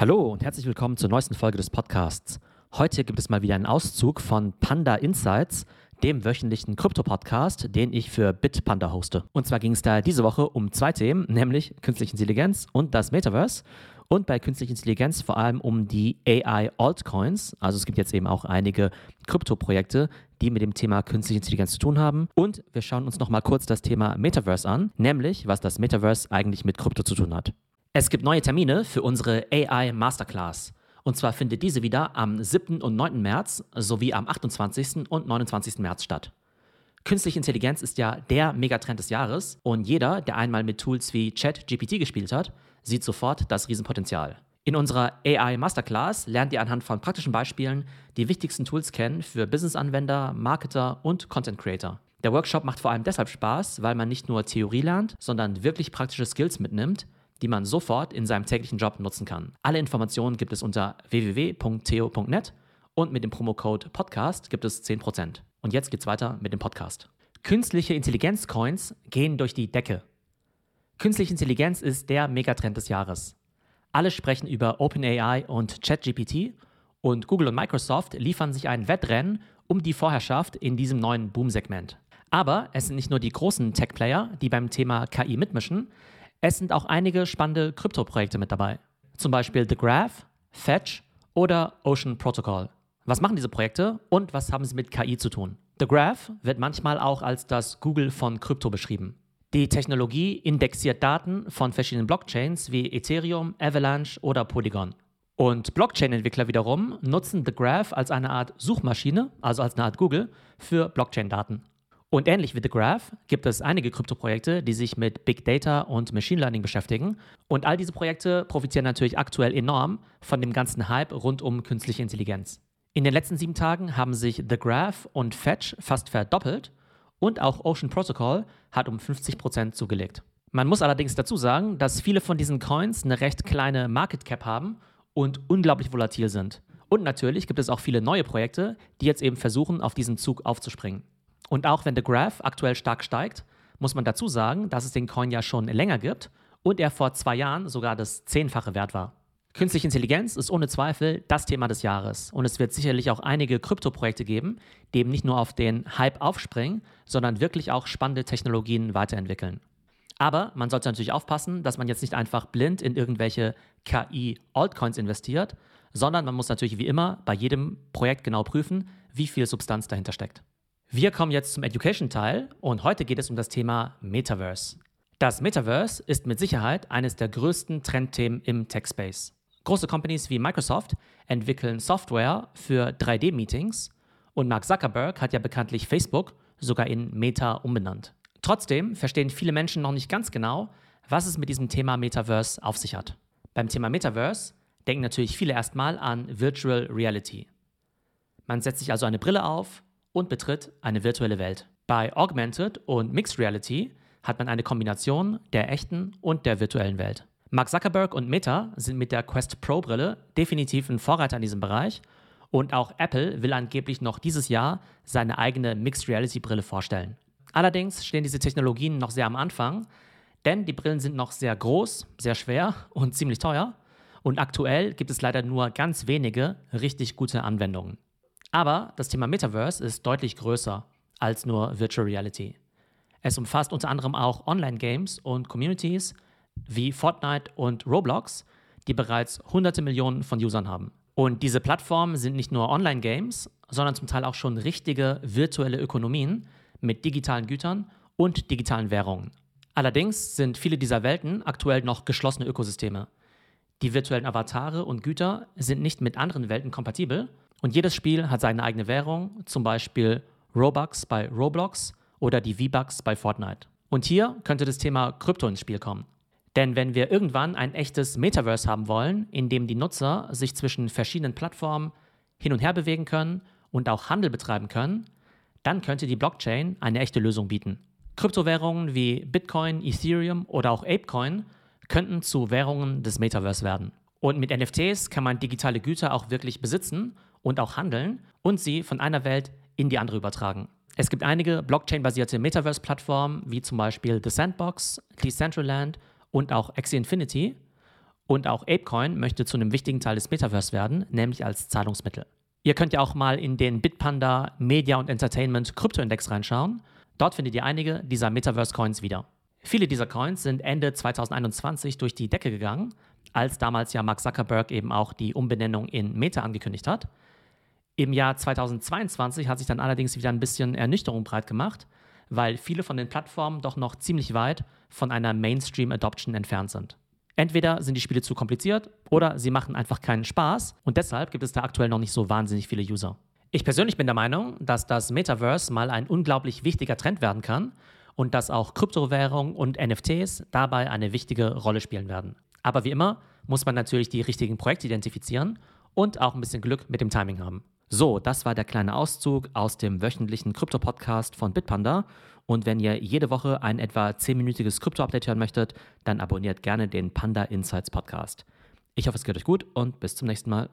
Hallo und herzlich willkommen zur neuesten Folge des Podcasts. Heute gibt es mal wieder einen Auszug von Panda Insights, dem wöchentlichen Krypto-Podcast, den ich für Bitpanda hoste. Und zwar ging es da diese Woche um zwei Themen, nämlich künstliche Intelligenz und das Metaverse. Und bei künstlicher Intelligenz vor allem um die AI-Altcoins. Also es gibt jetzt eben auch einige Krypto-Projekte, die mit dem Thema künstliche Intelligenz zu tun haben. Und wir schauen uns nochmal kurz das Thema Metaverse an, nämlich was das Metaverse eigentlich mit Krypto zu tun hat. Es gibt neue Termine für unsere AI Masterclass. Und zwar findet diese wieder am 7. und 9. März sowie am 28. und 29. März statt. Künstliche Intelligenz ist ja der Megatrend des Jahres und jeder, der einmal mit Tools wie ChatGPT gespielt hat, sieht sofort das Riesenpotenzial. In unserer AI Masterclass lernt ihr anhand von praktischen Beispielen die wichtigsten Tools kennen für Businessanwender, Marketer und Content Creator. Der Workshop macht vor allem deshalb Spaß, weil man nicht nur Theorie lernt, sondern wirklich praktische Skills mitnimmt, die man sofort in seinem täglichen Job nutzen kann. Alle Informationen gibt es unter www.theo.net und mit dem Promocode Podcast gibt es 10%. Und jetzt geht's weiter mit dem Podcast. Künstliche Intelligenz-Coins gehen durch die Decke. Künstliche Intelligenz ist der Megatrend des Jahres. Alle sprechen über OpenAI und ChatGPT und Google und Microsoft liefern sich ein Wettrennen um die Vorherrschaft in diesem neuen Boom-Segment. Aber es sind nicht nur die großen Tech-Player, die beim Thema KI mitmischen, es sind auch einige spannende Krypto-Projekte mit dabei. Zum Beispiel The Graph, Fetch oder Ocean Protocol. Was machen diese Projekte und was haben sie mit KI zu tun? The Graph wird manchmal auch als das Google von Krypto beschrieben. Die Technologie indexiert Daten von verschiedenen Blockchains wie Ethereum, Avalanche oder Polygon. Und Blockchain-Entwickler wiederum nutzen The Graph als eine Art Suchmaschine, also als eine Art Google, für Blockchain-Daten. Und ähnlich wie The Graph gibt es einige Kryptoprojekte, die sich mit Big Data und Machine Learning beschäftigen. Und all diese Projekte profitieren natürlich aktuell enorm von dem ganzen Hype rund um künstliche Intelligenz. In den letzten sieben Tagen haben sich The Graph und Fetch fast verdoppelt und auch Ocean Protocol hat um 50% zugelegt. Man muss allerdings dazu sagen, dass viele von diesen Coins eine recht kleine Market Cap haben und unglaublich volatil sind. Und natürlich gibt es auch viele neue Projekte, die jetzt eben versuchen, auf diesen Zug aufzuspringen. Und auch wenn The Graph aktuell stark steigt, muss man dazu sagen, dass es den Coin ja schon länger gibt und er vor zwei Jahren sogar das Zehnfache wert war. Künstliche Intelligenz ist ohne Zweifel das Thema des Jahres und es wird sicherlich auch einige Krypto-Projekte geben, die eben nicht nur auf den Hype aufspringen, sondern wirklich auch spannende Technologien weiterentwickeln. Aber man sollte natürlich aufpassen, dass man jetzt nicht einfach blind in irgendwelche KI-Altcoins investiert, sondern man muss natürlich wie immer bei jedem Projekt genau prüfen, wie viel Substanz dahinter steckt. Wir kommen jetzt zum Education-Teil und heute geht es um das Thema Metaverse. Das Metaverse ist mit Sicherheit eines der größten Trendthemen im Tech-Space. Große Companies wie Microsoft entwickeln Software für 3D-Meetings und Mark Zuckerberg hat ja bekanntlich Facebook sogar in Meta umbenannt. Trotzdem verstehen viele Menschen noch nicht ganz genau, was es mit diesem Thema Metaverse auf sich hat. Beim Thema Metaverse denken natürlich viele erstmal an Virtual Reality. Man setzt sich also eine Brille auf und betritt eine virtuelle Welt. Bei Augmented und Mixed Reality hat man eine Kombination der echten und der virtuellen Welt. Mark Zuckerberg und Meta sind mit der Quest Pro Brille definitiv ein Vorreiter in diesem Bereich und auch Apple will angeblich noch dieses Jahr seine eigene Mixed Reality Brille vorstellen. Allerdings stehen diese Technologien noch sehr am Anfang, denn die Brillen sind noch sehr groß, sehr schwer und ziemlich teuer und aktuell gibt es leider nur ganz wenige richtig gute Anwendungen. Aber das Thema Metaverse ist deutlich größer als nur Virtual Reality. Es umfasst unter anderem auch Online-Games und Communities wie Fortnite und Roblox, die bereits hunderte Millionen von Usern haben. Und diese Plattformen sind nicht nur Online-Games, sondern zum Teil auch schon richtige virtuelle Ökonomien mit digitalen Gütern und digitalen Währungen. Allerdings sind viele dieser Welten aktuell noch geschlossene Ökosysteme. Die virtuellen Avatare und Güter sind nicht mit anderen Welten kompatibel und jedes Spiel hat seine eigene Währung, zum Beispiel Robux bei Roblox oder die V-Bucks bei Fortnite. Und hier könnte das Thema Krypto ins Spiel kommen. Denn wenn wir irgendwann ein echtes Metaverse haben wollen, in dem die Nutzer sich zwischen verschiedenen Plattformen hin und her bewegen können und auch Handel betreiben können, dann könnte die Blockchain eine echte Lösung bieten. Kryptowährungen wie Bitcoin, Ethereum oder auch Apecoin könnten zu Währungen des Metaverse werden. Und mit NFTs kann man digitale Güter auch wirklich besitzen und auch handeln und sie von einer Welt in die andere übertragen. Es gibt einige Blockchain-basierte Metaverse-Plattformen, wie zum Beispiel The Sandbox, Decentraland und auch Axie Infinity. Und auch Apecoin möchte zu einem wichtigen Teil des Metaverse werden, nämlich als Zahlungsmittel. Ihr könnt ja auch mal in den Bitpanda Media und Entertainment Kryptoindex reinschauen. Dort findet ihr einige dieser Metaverse-Coins wieder. Viele dieser Coins sind Ende 2021 durch die Decke gegangen, als damals ja Mark Zuckerberg eben auch die Umbenennung in Meta angekündigt hat. Im Jahr 2022 hat sich dann allerdings wieder ein bisschen Ernüchterung breit gemacht, weil viele von den Plattformen doch noch ziemlich weit von einer Mainstream-Adoption entfernt sind. Entweder sind die Spiele zu kompliziert oder sie machen einfach keinen Spaß und deshalb gibt es da aktuell noch nicht so wahnsinnig viele User. Ich persönlich bin der Meinung, dass das Metaverse mal ein unglaublich wichtiger Trend werden kann und dass auch Kryptowährungen und NFTs dabei eine wichtige Rolle spielen werden. Aber wie immer muss man natürlich die richtigen Projekte identifizieren und auch ein bisschen Glück mit dem Timing haben. So, das war der kleine Auszug aus dem wöchentlichen Krypto-Podcast von Bitpanda. Und wenn ihr jede Woche ein etwa 10-minütiges Krypto-Update hören möchtet, dann abonniert gerne den Panda Insights Podcast. Ich hoffe, es geht euch gut und bis zum nächsten Mal.